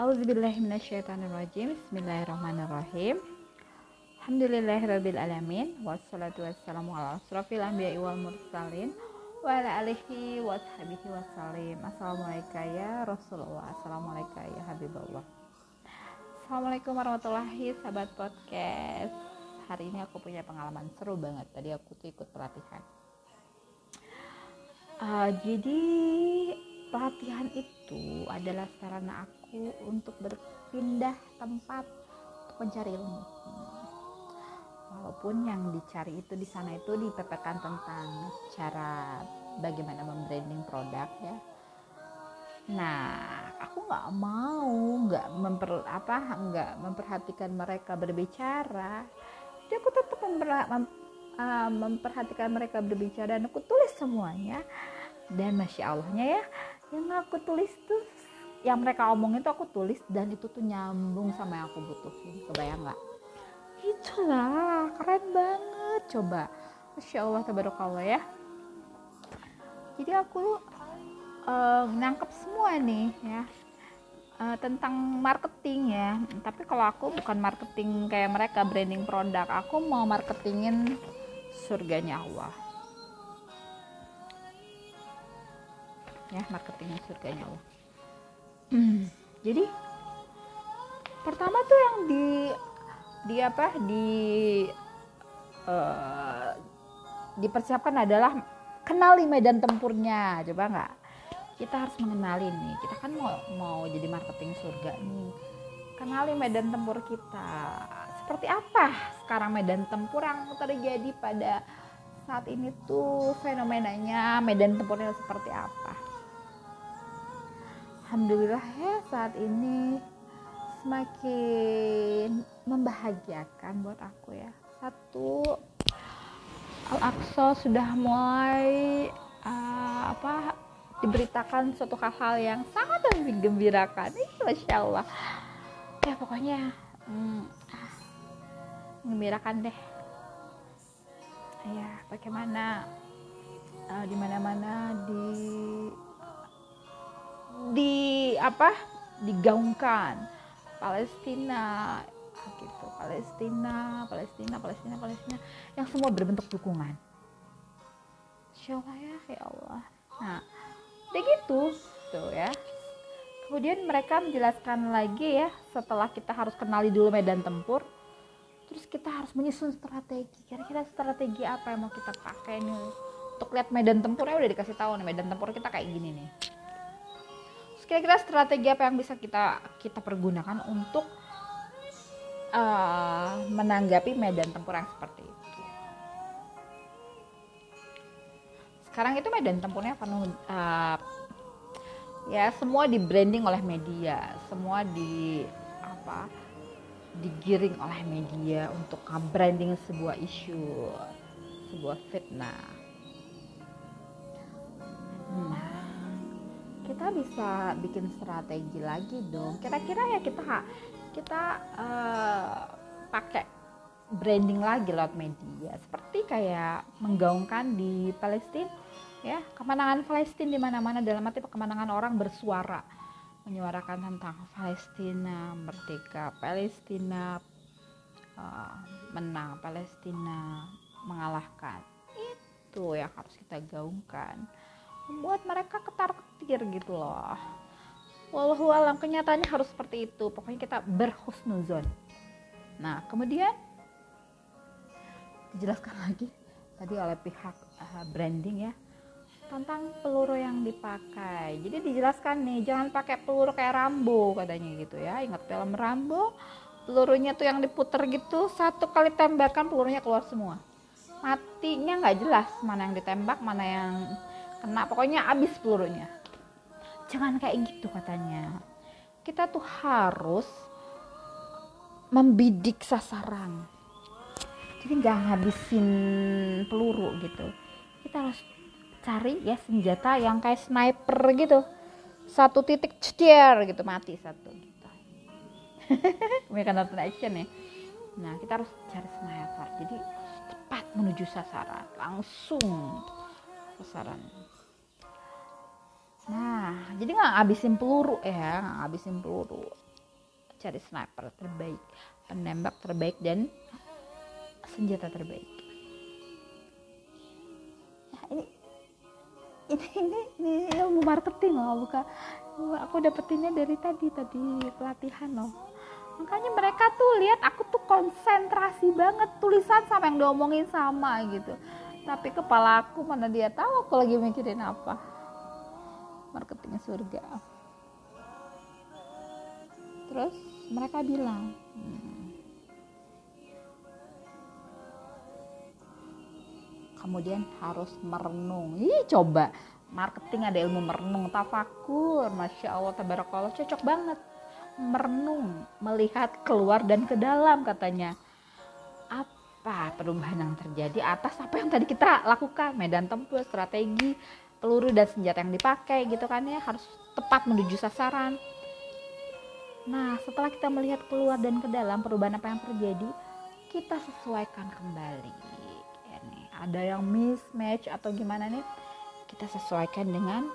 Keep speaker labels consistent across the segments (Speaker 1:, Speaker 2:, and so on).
Speaker 1: Auzubillahiminasyaitonirrajim Bismillahirrahmanirrahim. Alhamdulillahirrabbilalamin Wassalatu wassalamu ala asrafil anbiya wal mursalin Wa ala alihi wa sahbihi wassalim Assalamualaikum ya Rasulullah. Assalamualaikum ya Habibullah. Assalamualaikum warahmatullahi sahabat podcast. Hari ini aku punya pengalaman seru banget. Tadi aku tuh ikut pelatihan. Uh, Jadi pelatihan itu adalah sarana aku untuk berpindah tempat untuk mencari ilmu. Walaupun yang dicari itu di sana itu dipepetkan tentang cara bagaimana membranding produk ya. Nah aku nggak mau nggak memper apa nggak memperhatikan mereka berbicara. Jadi aku tetap memper, mem, uh, memperhatikan mereka berbicara dan aku tulis semuanya. Dan masya allahnya ya yang aku tulis tuh yang mereka omongin tuh aku tulis dan itu tuh nyambung sama yang aku butuhin. Kebayang nggak? Itulah keren banget. Coba. Masya allah tabarakallah ya. Jadi aku uh, nangkep semua nih ya. Uh, tentang marketing ya. Tapi kalau aku bukan marketing kayak mereka branding produk. Aku mau marketingin surganya Allah. Ya marketing surganya Allah hmm, jadi pertama tuh yang di di apa di uh, dipersiapkan adalah kenali medan tempurnya coba nggak? Kita harus mengenali nih kita kan mau mau jadi marketing surga nih. Kenali medan tempur kita. Seperti apa sekarang medan tempur yang terjadi pada saat ini tuh fenomenanya? Medan tempurnya seperti apa Alhamdulillah ya saat ini semakin membahagiakan buat aku ya. Satu Al-Aqsa sudah mulai uh, apa diberitakan suatu hal-hal yang sangat menggembirakan. Masya Allah. Ya pokoknya hmm, menggembirakan deh. Ya bagaimana uh, di mana-mana di di apa digaungkan. Palestina gitu. Palestina Palestina Palestina Palestina. Yang semua berbentuk dukungan. Ya ya Allah. Nah udah gitu tuh ya. Kemudian mereka menjelaskan lagi ya setelah kita harus kenali dulu medan tempur terus kita harus menyusun strategi. Kira-kira strategi apa yang mau kita pakai nih? Untuk lihat medan tempurnya udah dikasih tahu nih medan tempur kita kayak gini nih kira-kira strategi apa yang bisa kita kita pergunakan untuk uh, menanggapi medan tempur yang seperti itu? Sekarang itu medan tempurnya penuh uh, ya semua di branding oleh media semua di apa digiring oleh media untuk branding sebuah isu sebuah fitnah. Nah kita bisa bikin strategi lagi dong. Kira-kira ya kita kita uh, pakai branding lagi lewat media. Seperti kayak menggaungkan di Palestina ya. Kemenangan Palestina di mana-mana dalam arti kemenangan orang bersuara. Menyuarakan tentang Palestina merdeka Palestina uh, menang Palestina mengalahkan. Itu yang harus kita gaungkan membuat mereka ketar-ketir gitu loh. Walau alam kenyataannya harus seperti itu. Pokoknya kita berhusnuzon. Nah kemudian dijelaskan lagi tadi oleh pihak uh, branding ya tentang peluru yang dipakai. Jadi dijelaskan nih jangan pakai peluru kayak Rambo katanya gitu ya. Ingat film Rambo? Pelurunya tuh yang diputer gitu satu kali tembakan pelurunya keluar semua. Matinya nggak jelas mana yang ditembak mana yang kena pokoknya habis pelurunya. Jangan kayak gitu katanya. Kita tuh harus membidik sasaran. Jadi nggak ngabisin peluru gitu. Kita harus cari ya senjata yang kayak sniper gitu. Satu titik ceder gitu mati satu gitu. Mereka nonton action ya. Nah kita harus cari sniper. Jadi tepat menuju sasaran langsung sasaran nah jadi nggak ngabisin peluru ya nggak ngabisin peluru. Cari sniper terbaik penembak terbaik dan senjata terbaik. Nah, ini ini ini ini ilmu marketing loh bukan aku dapetinnya dari tadi tadi pelatihan loh. Makanya mereka tuh lihat aku tuh konsentrasi banget tulisan sama yang diomongin sama gitu. Tapi kepala aku mana dia tahu aku lagi mikirin apa marketingnya surga. Terus mereka bilang hmm, kemudian harus merenung. Ih coba. Marketing ada ilmu merenung tafakur masya allah tabarakallah cocok banget. Merenung melihat keluar dan ke dalam katanya. Apa perubahan yang terjadi atas apa yang tadi kita lakukan? Medan tempur strategi peluru dan senjata yang dipakai gitu kan ya harus tepat menuju sasaran. Nah setelah kita melihat keluar dan ke dalam perubahan apa yang terjadi kita sesuaikan kembali. Ya nih, ada yang mismatch atau gimana nih? Kita sesuaikan dengan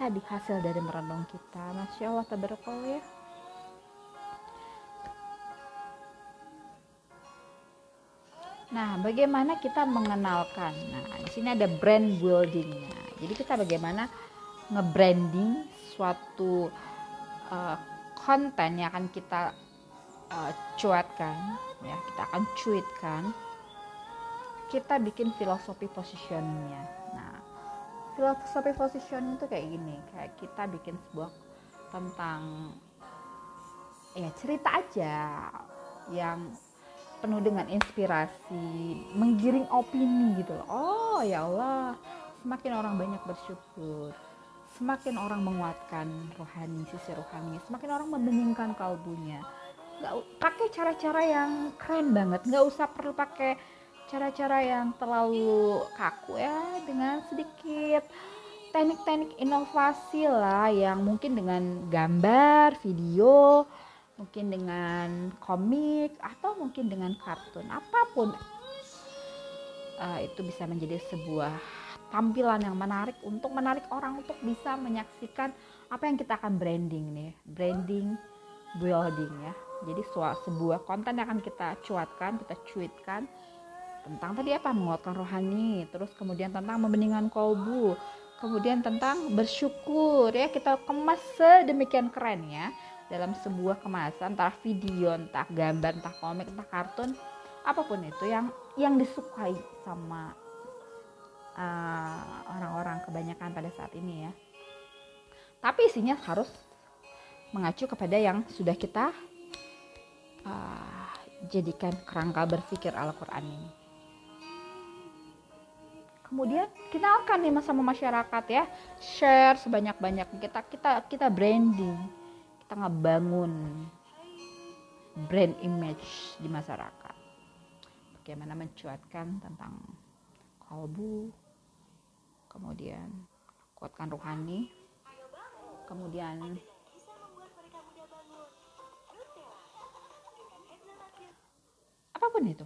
Speaker 1: tadi hasil dari merenung kita. Masya Allah tabarakallah ya Nah, bagaimana kita mengenalkan? Nah, di sini ada brand buildingnya. Jadi kita bagaimana nge-branding suatu uh, konten yang akan kita uh, cuatkan, ya kita akan cuitkan. Kita bikin filosofi positioningnya. Nah, filosofi positioning itu kayak gini, kayak kita bikin sebuah tentang ya cerita aja yang penuh dengan inspirasi, menggiring opini gitu loh. Oh ya Allah, semakin orang banyak bersyukur, semakin orang menguatkan rohani, sisi rohani, semakin orang membeningkan kalbunya. Gak pakai cara-cara yang keren banget, nggak usah perlu pakai cara-cara yang terlalu kaku ya, dengan sedikit teknik-teknik inovasi lah yang mungkin dengan gambar, video, mungkin dengan komik atau mungkin dengan kartun apa pun. Uh, itu bisa menjadi sebuah tampilan yang menarik untuk menarik orang untuk bisa menyaksikan apa yang kita akan branding nih branding building ya. Jadi sebuah konten yang akan kita cuatkan kita cuitkan tentang tadi apa? Menguatkan rohani terus kemudian tentang membeningkan kolbu kemudian tentang bersyukur ya. Kita kemas sedemikian keren ya dalam sebuah kemasan entah video entah gambar entah komik entah kartun apa pun itu yang yang disukai sama uh, orang-orang uh, kebanyakan pada saat ini ya. Tapi isinya harus mengacu kepada yang sudah kita uh, jadikan kerangka berpikir Al-Quran ini. Kemudian kenalkan nih sama masyarakat ya share sebanyak-banyak kita kita kita branding kita ngebangun brand image di masyarakat. Bagaimana mencuatkan tentang kalbu kemudian kuatkan rohani kemudian apa pun itu.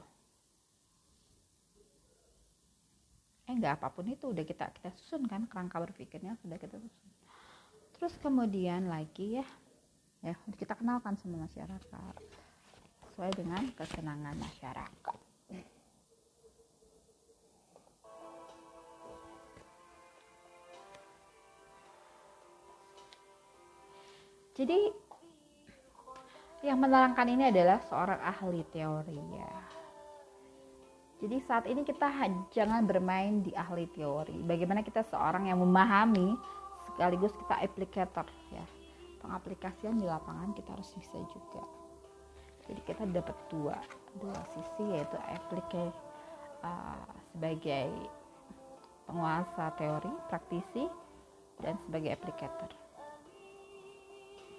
Speaker 1: Eh enggak apa pun itu udah kita kita susun kan kerangka berpikirnya sudah kita susun. Terus kemudian lagi ya ya kita kenalkan sama masyarakat sesuai dengan kesenangan masyarakat. Jadi yang menerangkan ini adalah seorang ahli teori ya. Jadi saat ini kita jangan bermain di ahli teori. Bagaimana kita seorang yang memahami sekaligus kita aplikator pengaplikasian di lapangan kita harus bisa juga. Jadi kita dapat dua dua sisi yaitu aplikasi uh, sebagai penguasa teori praktisi dan sebagai aplikator.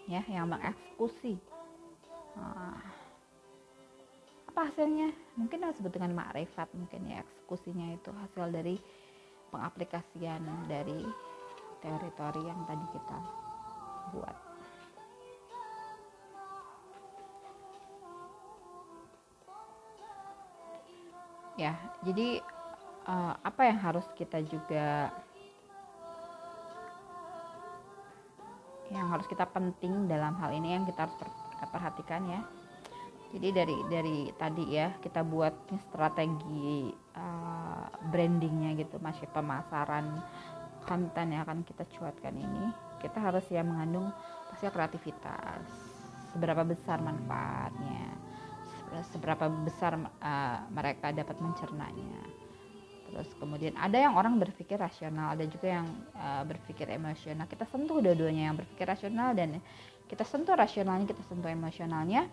Speaker 1: Ya yang mengeksekusi. Uh, apa hasilnya? Mungkin disebut dengan makrifat mungkin ya eksekusinya itu hasil dari pengaplikasian dari teori-teori yang tadi kita buat ya jadi uh, apa yang harus kita juga yang harus kita penting dalam hal ini yang kita harus perhatikan ya. Jadi dari dari tadi ya kita buat strategi uh, brandingnya gitu masih pemasaran konten yang akan kita cuatkan ini kita harus ya mengandung pasti kreativitas seberapa besar manfaatnya seberapa besar uh, mereka dapat mencernanya. Terus kemudian ada yang orang berpikir rasional ada juga yang uh, berpikir emosional. Kita sentuh dua-duanya yang berpikir rasional dan kita sentuh rasionalnya kita sentuh emosionalnya.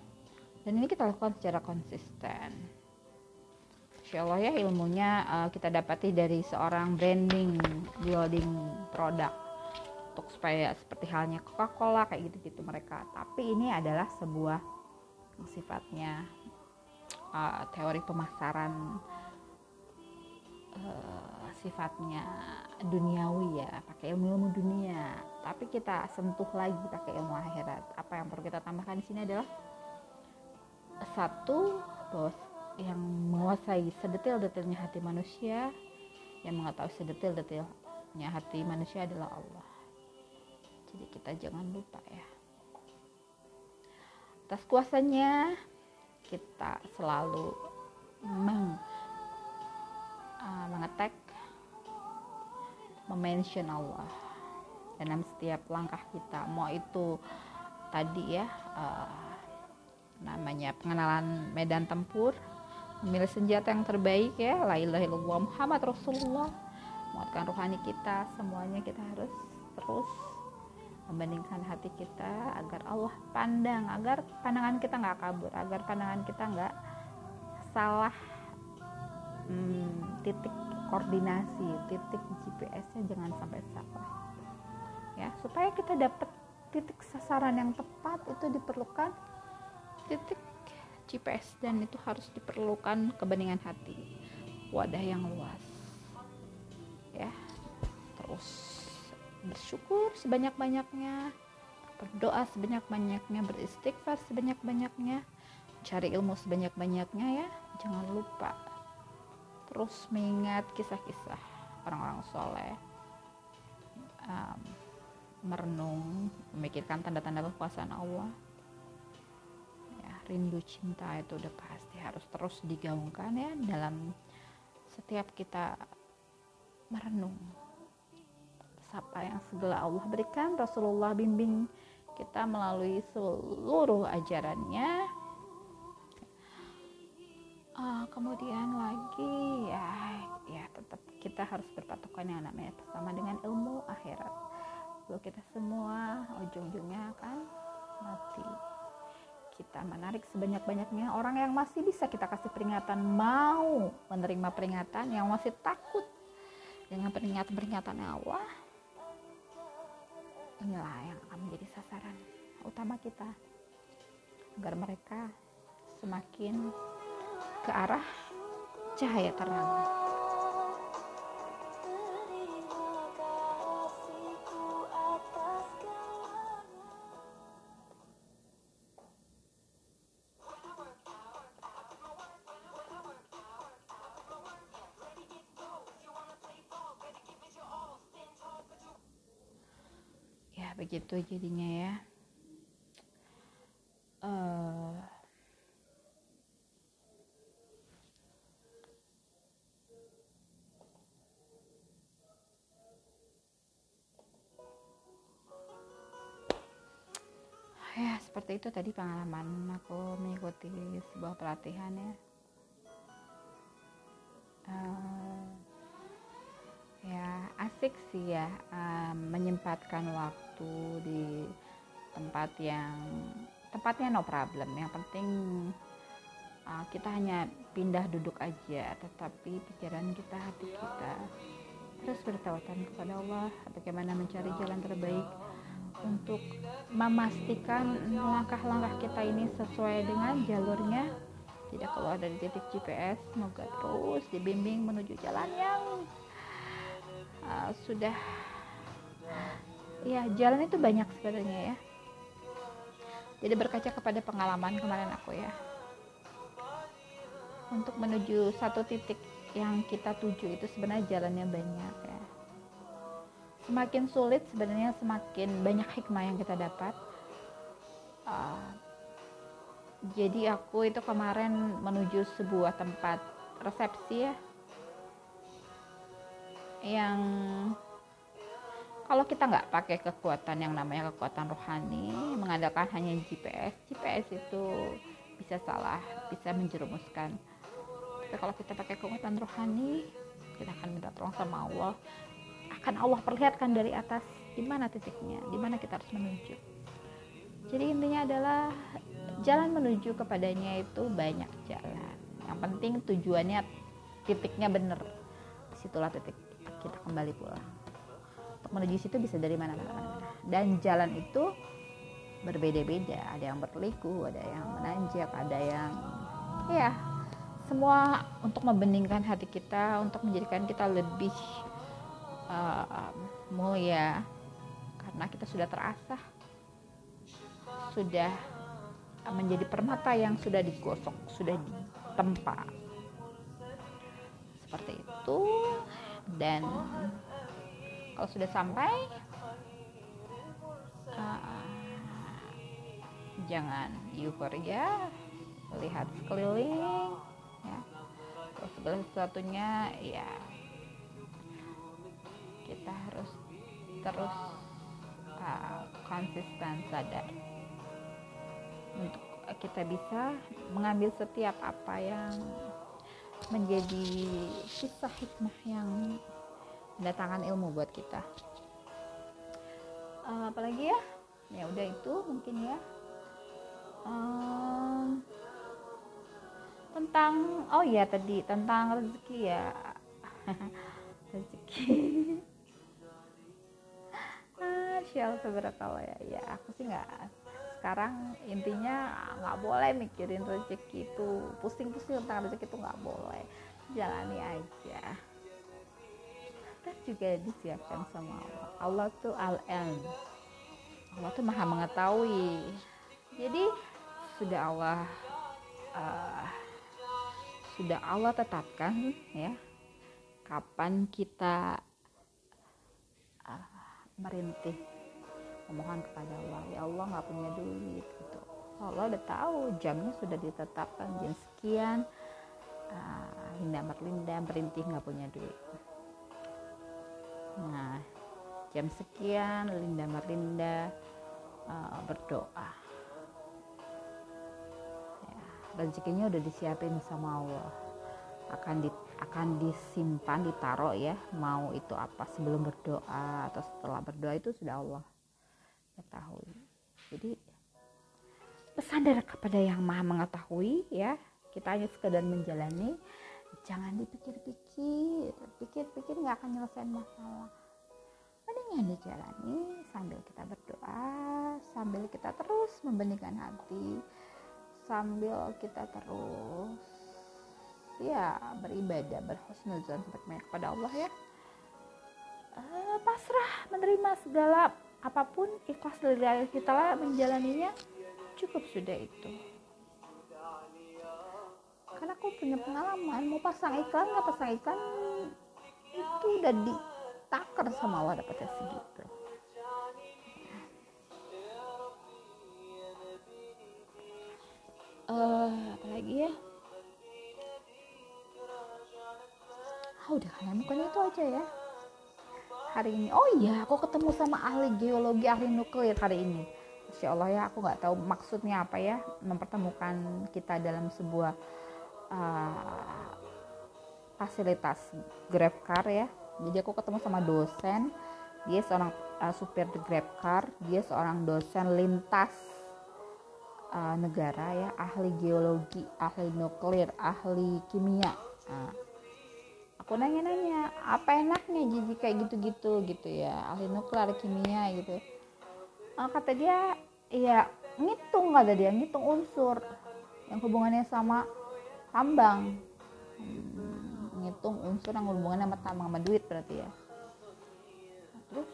Speaker 1: Dan ini kita lakukan secara konsisten. Insya Allah ya ilmunya uh, kita dapati dari seorang branding building produk untuk supaya seperti halnya Coca-Cola kayak gitu-gitu mereka. Tapi ini adalah sebuah sifatnya teori pemasaran uh, sifatnya duniawi ya pakai ilmu-ilmu dunia. Tapi kita sentuh lagi pakai ilmu akhirat. Apa yang perlu kita tambahkan di sini adalah satu bahwa yang menguasai sedetil-detilnya hati manusia yang mengetahui sedetil-detilnya hati manusia adalah Allah. Jadi kita jangan lupa ya. Atas kuasanya kita selalu meng, uh, mengetek memention Allah. Dalam setiap langkah kita mau itu tadi ya uh, namanya pengenalan medan tempur memilih senjata yang terbaik ya la ilaha Muhammad Rasulullah. Menguatkan rohani kita semuanya kita harus terus membandingkan hati kita agar Allah pandang agar pandangan kita nggak kabur agar pandangan kita nggak salah hmm, titik koordinasi titik GPS-nya jangan sampai salah. Ya supaya kita dapat titik sasaran yang tepat itu diperlukan titik GPS dan itu harus diperlukan kebeningan hati wadah yang luas. Ya terus bersyukur sebanyak-banyaknya berdoa sebanyak-banyaknya beristighfar sebanyak-banyaknya cari ilmu sebanyak-banyaknya ya. Jangan lupa terus mengingat kisah-kisah orang-orang soleh. Um, merenung memikirkan tanda-tanda kekuasaan Allah. Rindu cinta itu udah pasti harus terus digaungkan ya dalam setiap kita merenung apa yang segala Allah berikan Rasulullah bimbing kita melalui seluruh ajarannya. Uh, kemudian lagi ya ya tetap kita harus berpatokan yang namanya bersama dengan ilmu akhirat. Lalu kita semua ujung-ujungnya akan mati. Kita menarik sebanyak-banyaknya orang yang masih bisa kita kasih peringatan mau menerima peringatan yang masih takut dengan peringatan-peringatan Allah inilah yang akan menjadi sasaran utama kita agar mereka semakin ke arah cahaya terang. Begitu jadinya ya. Uh, ya seperti itu tadi pengalaman aku mengikuti sebuah pelatihan ya asik sih ya uh, menyempatkan waktu di tempat yang tempatnya no problem. Yang penting uh, kita hanya pindah duduk aja tetapi pikiran kita hati kita terus bertawatan kepada Allah bagaimana mencari jalan terbaik untuk memastikan langkah-langkah kita ini sesuai dengan jalurnya. Tidak keluar dari titik GPS semoga terus dibimbing menuju jalan yang uh, sudah ya jalan itu banyak sebenarnya ya. Jadi berkaca kepada pengalaman kemarin aku ya. Untuk menuju satu titik yang kita tuju itu sebenarnya jalannya banyak ya. Semakin sulit sebenarnya semakin banyak hikmah yang kita dapat. Uh, jadi aku itu kemarin menuju sebuah tempat resepsi ya yang kalau kita nggak pakai kekuatan yang namanya kekuatan rohani mengandalkan hanya GPS GPS itu bisa salah bisa menjerumuskan. Tapi kalau kita pakai kekuatan rohani kita akan minta tolong sama Allah. Akan Allah perlihatkan dari atas di mana titiknya di mana kita harus menuju. Jadi intinya adalah jalan menuju kepadanya itu banyak jalan. Yang penting tujuannya titiknya benar. Di situlah titik kita kembali pulang. Untuk menuju situ bisa dari mana-mana dan jalan itu berbeda-beda. Ada yang berliku ada yang menanjak ada yang ya semua untuk membeningkan hati kita untuk menjadikan kita lebih uh, mulia. Karena kita sudah terasah sudah menjadi permata yang sudah digosok sudah ditempa. Seperti itu dan kalau sudah sampai uh, jangan euforia lihat sekeliling ya. Kalau segala sesuatunya ya kita harus terus uh, konsisten sadar. Untuk kita bisa mengambil setiap apa yang menjadi kisah hikmah yang mendatangkan ilmu buat kita. Uh, apalagi ya? Ya udah itu mungkin ya. Um, tentang oh ya tadi tentang rezeki ya. Rezeki. Masya Allah ya ya aku sih nggak sekarang intinya nggak boleh mikirin rezeki itu. Pusing-pusing tentang rezeki itu nggak boleh. Jalani aja. Dan juga disiapkan sama Allah. Allah tuh al -ilm. Allah tuh maha mengetahui. Jadi sudah Allah uh, sudah Allah tetapkan ya kapan kita uh, merintih memohon kepada Allah. Ya Allah nggak punya duit gitu. Allah udah tahu jamnya sudah ditetapkan jam sekian. Uh, Linda Merlinda berintih nggak punya duit. Nah jam sekian Linda Merlinda uh, berdoa. Ya, rezekinya udah disiapin sama Allah. Akan di, akan disimpan ditaruh ya mau itu apa sebelum berdoa atau setelah berdoa itu sudah Allah ketahui jadi pesan dari kepada yang maha mengetahui ya. Kita hanya sekedar menjalani. Jangan dipikir-pikir. Pikir-pikir nggak akan nyelesain masalah. Mendingan dijalani sambil kita berdoa sambil kita terus membeningkan hati sambil kita terus ya beribadah berhusnuzon kepada Allah ya. Uh, pasrah menerima segala apa pun ikhlas dari kita lah menjalaninya cukup sudah itu. Karena aku punya pengalaman mau pasang iklan nggak pasang iklan itu udah ditakar sama Allah dapatnya segitu. Uh, apalagi ya? Ah udah kalian bukan itu aja ya hari ini. Oh iya aku ketemu sama ahli geologi ahli nuklir hari ini. Masya Allah ya aku nggak tahu maksudnya apa ya mempertemukan kita dalam sebuah uh, fasilitas grab car ya. Jadi aku ketemu sama dosen dia seorang uh, supir grab car dia seorang dosen lintas uh, negara ya ahli geologi ahli nuklir ahli kimia. Uh, aku nanya-nanya apa enaknya jadi kayak gitu-gitu? Gitu ya ahli nuklir kimia gitu. Uh, kata dia ya ngitung ada dia ngitung unsur yang hubungannya sama tambang. Hmm, ngitung unsur yang hubungannya sama tambang sama duit berarti ya. Terus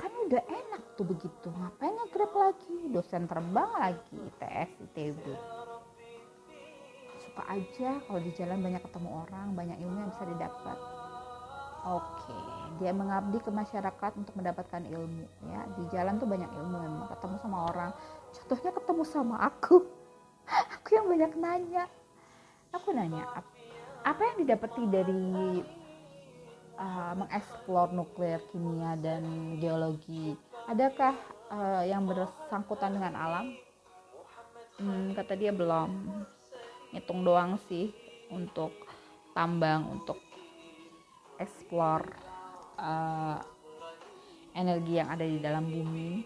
Speaker 1: kan udah enak tuh begitu ngapain ngegrab lagi? Dosen terbang lagi ITS ITB suka aja kalau di jalan banyak ketemu orang banyak ilmu yang bisa didapat. Oke dia mengabdi ke masyarakat untuk mendapatkan ilmu ya. Di jalan tuh banyak ilmu memang ketemu sama orang. Contohnya ketemu sama aku. Aku yang banyak nanya. Aku nanya apa yang didapati dari uh, mengeksplor nuklir kimia dan geologi? Adakah uh, yang bersangkutan dengan alam? Hmm, kata dia belum ngitung doang sih untuk tambang untuk eksplor uh, energi yang ada di dalam bumi.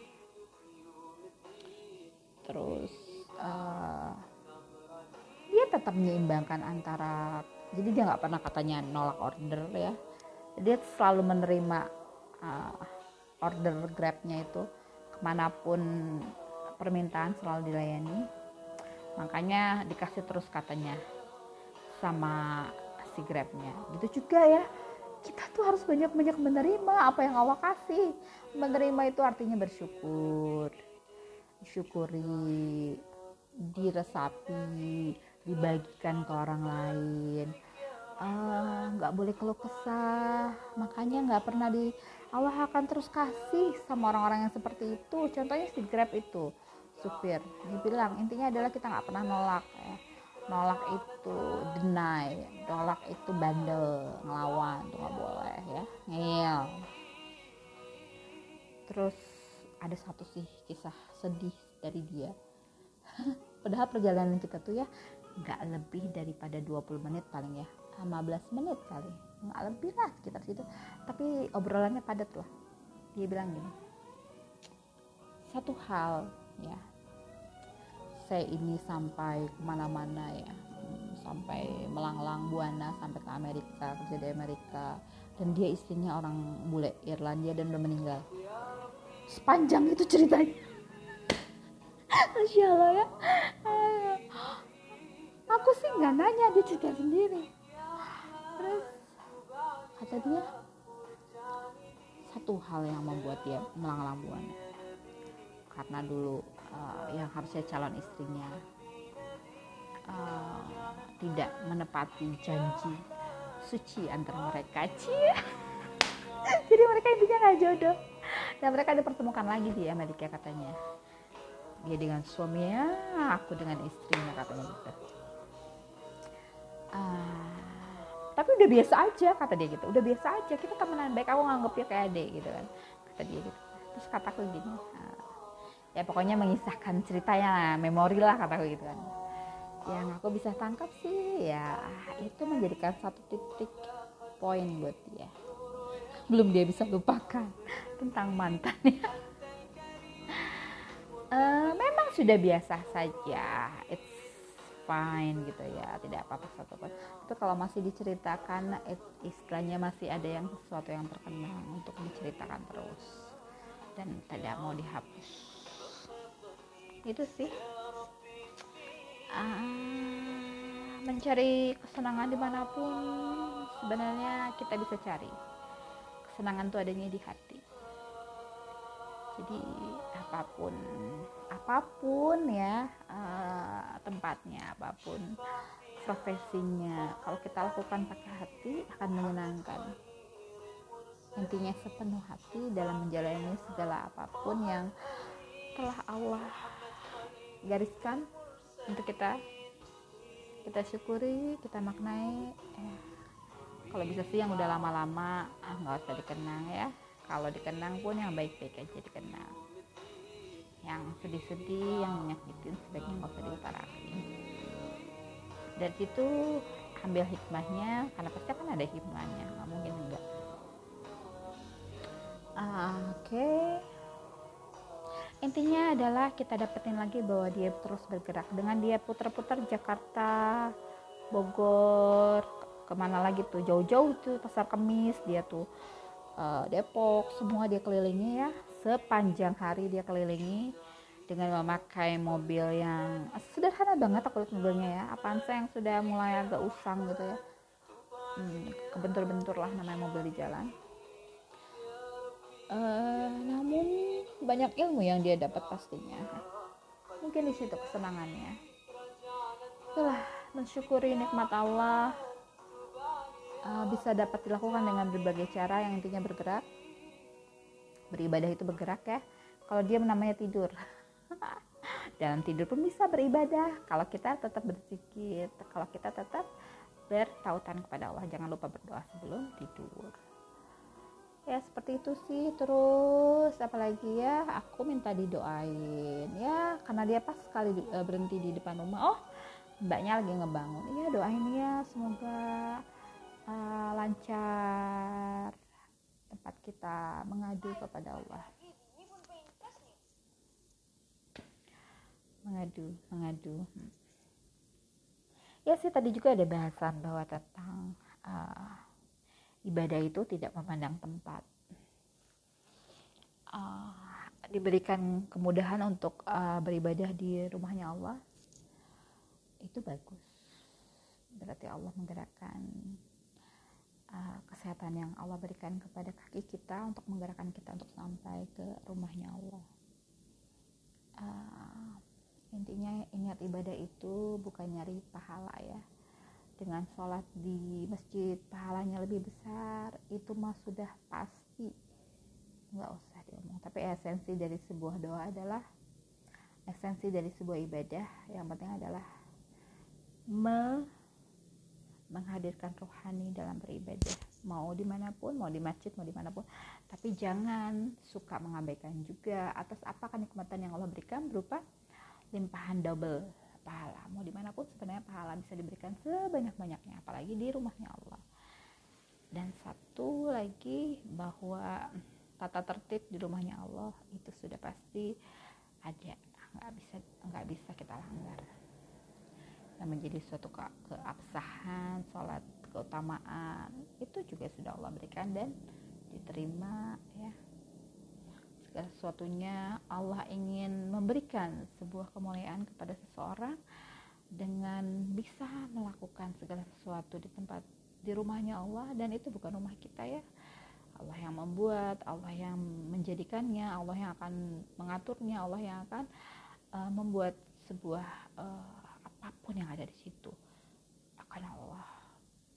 Speaker 1: Terus uh, dia tetap menyeimbangkan antara jadi dia nggak pernah katanya nolak order ya. Dia selalu menerima uh, order grabnya itu ke mana pun permintaan selalu dilayani makanya dikasih terus katanya sama si grabnya. Gitu juga ya. Kita tuh harus banyak-banyak menerima apa yang Allah kasih. Menerima itu artinya bersyukur. Disyukuri diresapi dibagikan ke orang lain. Ah, nggak boleh keluh kesah. Makanya nggak pernah di Allah akan terus kasih sama orang-orang yang seperti itu. Contohnya si Grab itu supir. Dibilang intinya adalah kita nggak pernah nolak ya. Nolak itu deny nolak itu bandel ngelawan itu nggak boleh ya. Ngeyel. Terus ada satu sih kisah sedih dari dia. Padahal perjalanan kita tuh ya nggak lebih daripada 20 menit paling ya. 15 menit kali. Nggak lebih lah sekitar situ. Tapi obrolannya padat lah. Dia bilang gini satu hal ya saya ini sampai ke mana-mana ya. Sampai melanglang buana sampai ke Amerika kerja di Amerika. Dan dia istrinya orang bule Irlandia dan udah meninggal. Sepanjang itu ceritanya. Masya Allah ya. Aku sih nggak nanya dia cerita sendiri. Terus kata dia satu hal yang membuat dia melanglang buana. Karena dulu uh, yang harusnya calon istrinya uh, tidak menepati janji suci antara mereka. Cie. Jadi mereka intinya nggak jodoh. Dan mereka dipertemukan lagi di Amerika katanya. Dia dengan suaminya aku dengan istrinya katanya gitu. Uh, tapi udah biasa aja kata dia gitu. Udah biasa aja kita temenan baik. Aku nganggep kayak adik gitu kan kata dia gitu. Terus kataku gini uh, ya pokoknya mengisahkan ceritanya lah memori lah kataku gitu kan. Yang aku bisa tangkap sih ya itu menjadikan satu titik poin buat dia. Belum dia bisa lupakan tentang mantannya. Uh, memang sudah biasa saja. It's fine gitu ya tidak apa-apa satu pun tapi kalau masih diceritakan istilahnya masih ada yang sesuatu yang terkenang untuk diceritakan terus. Dan tidak mau dihapus itu sih. Uh, mencari kesenangan di mana pun sebenarnya kita bisa cari. Kesenangan itu adanya di hati. Jadi apa pun apa pun ya uh, tempatnya apa pun profesinya kalau kita lakukan pakai hati akan menyenangkan. Intinya sepenuh hati dalam menjalani segala apa pun yang telah Allah gariskan untuk kita. Kita syukuri kita maknai. Eh, kalau bisa sih yang udah lama-lama ah usah dikenang ya. Kalau dikenang pun yang baik-baik aja dikenang. Yang sedih-sedih yang menyakitin sebaiknya nggak usah diutarakan. Dari situ ambil hikmahnya karena pasti kan ada hikmahnya nggak mungkin enggak. Ah, oke. okay intinya adalah kita dapetin lagi bahwa dia terus bergerak. Dengan dia putar-putar Jakarta Bogor ke mana lagi tuh? Jauh-jauh tuh pasar kemis dia tuh uh, Depok semua dia kelilingi ya. Sepanjang hari dia kelilingi dengan memakai mobil yang sederhana banget aku lihat mobilnya ya. Avanza yang sudah mulai agak usang gitu ya. Hmm, kebentur-bentur lah namanya mobil di jalan uh, namun banyak ilmu yang dia dapat pastinya. Mungkin di situ kesenangannya. Itulah mensyukuri nikmat Allah uh, bisa dapat dilakukan dengan berbagai cara yang intinya bergerak. Beribadah itu bergerak ya. Kalau dia namanya tidur. Dalam tidur pun bisa beribadah. Kalau kita tetap berzikir kalau kita tetap bertautan kepada Allah jangan lupa berdoa sebelum tidur ya seperti itu sih. Terus apalagi ya aku minta didoain. Ya karena dia pas sekali uh, berhenti di depan rumah. Oh mbaknya lagi ngebangun. Ya doain ya semoga uh, lancar tempat kita mengadu kepada Allah. Mengadu mengadu. Hmm. ya sih tadi juga ada bahasan bahwa tentang uh, ibadah itu tidak memandang tempat. Uh, diberikan kemudahan untuk uh, beribadah di rumahnya Allah itu bagus. Berarti Allah menggerakkan uh, kesehatan yang Allah berikan kepada kaki kita untuk menggerakkan kita untuk sampai ke rumahnya Allah. Uh, intinya ingat ibadah itu bukan nyari pahala ya dengan sholat di masjid pahalanya lebih besar itu mah sudah pasti. Nggak usah diomong. Tapi esensi dari sebuah doa adalah esensi dari sebuah ibadah yang penting adalah me menghadirkan rohani dalam beribadah. Mau di mana pun mau di masjid mau di mana pun tapi jangan suka mengabaikan juga atas apa kenikmatan yang Allah berikan berupa limpahan double pahala. Mau di mana pun sebenarnya pahala bisa diberikan sebanyak-banyaknya apalagi di rumahnya Allah. Dan satu lagi bahwa tata tertib di rumahnya Allah itu sudah pasti ada nggak bisa nggak bisa kita langgar. Yang menjadi suatu ke keabsahan sholat keutamaan itu juga sudah Allah berikan dan diterima ya segala sesuatunya Allah ingin memberikan sebuah kemuliaan kepada seseorang dengan bisa melakukan segala sesuatu di tempat di rumahnya Allah. Dan itu bukan rumah kita ya. Allah yang membuat Allah yang menjadikannya Allah yang akan mengaturnya Allah yang akan uh, membuat sebuah uh, apa pun yang ada di situ. Akan Allah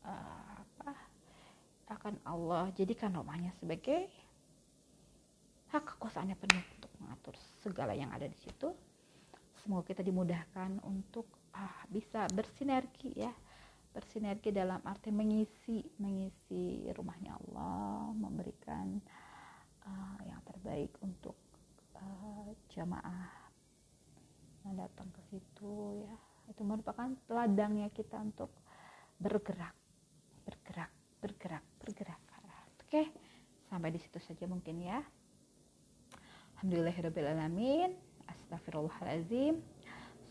Speaker 1: uh, apa? Akan Allah jadikan rumahnya sebagai kekuasaannya penuh untuk mengatur segala yang ada di situ. Semoga kita dimudahkan untuk ah, bisa bersinergi ya. Bersinergi dalam arti mengisi mengisi rumahnya Allah memberikan uh, yang terbaik untuk uh, jamaah yang datang ke situ ya. Itu merupakan ladangnya kita untuk bergerak bergerak bergerak bergerak. Oke sampai di situ saja mungkin ya Alhamdulillahirrabbilalamin Astagfirullahalazim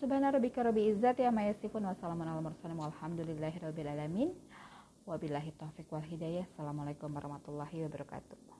Speaker 1: Subhana rabbika rabbi izzati amma yasifun Wassalamu ala mursalim Walhamdulillahirrabbilalamin Wabillahi taufiq wal hidayah. Assalamualaikum warahmatullahi wabarakatuh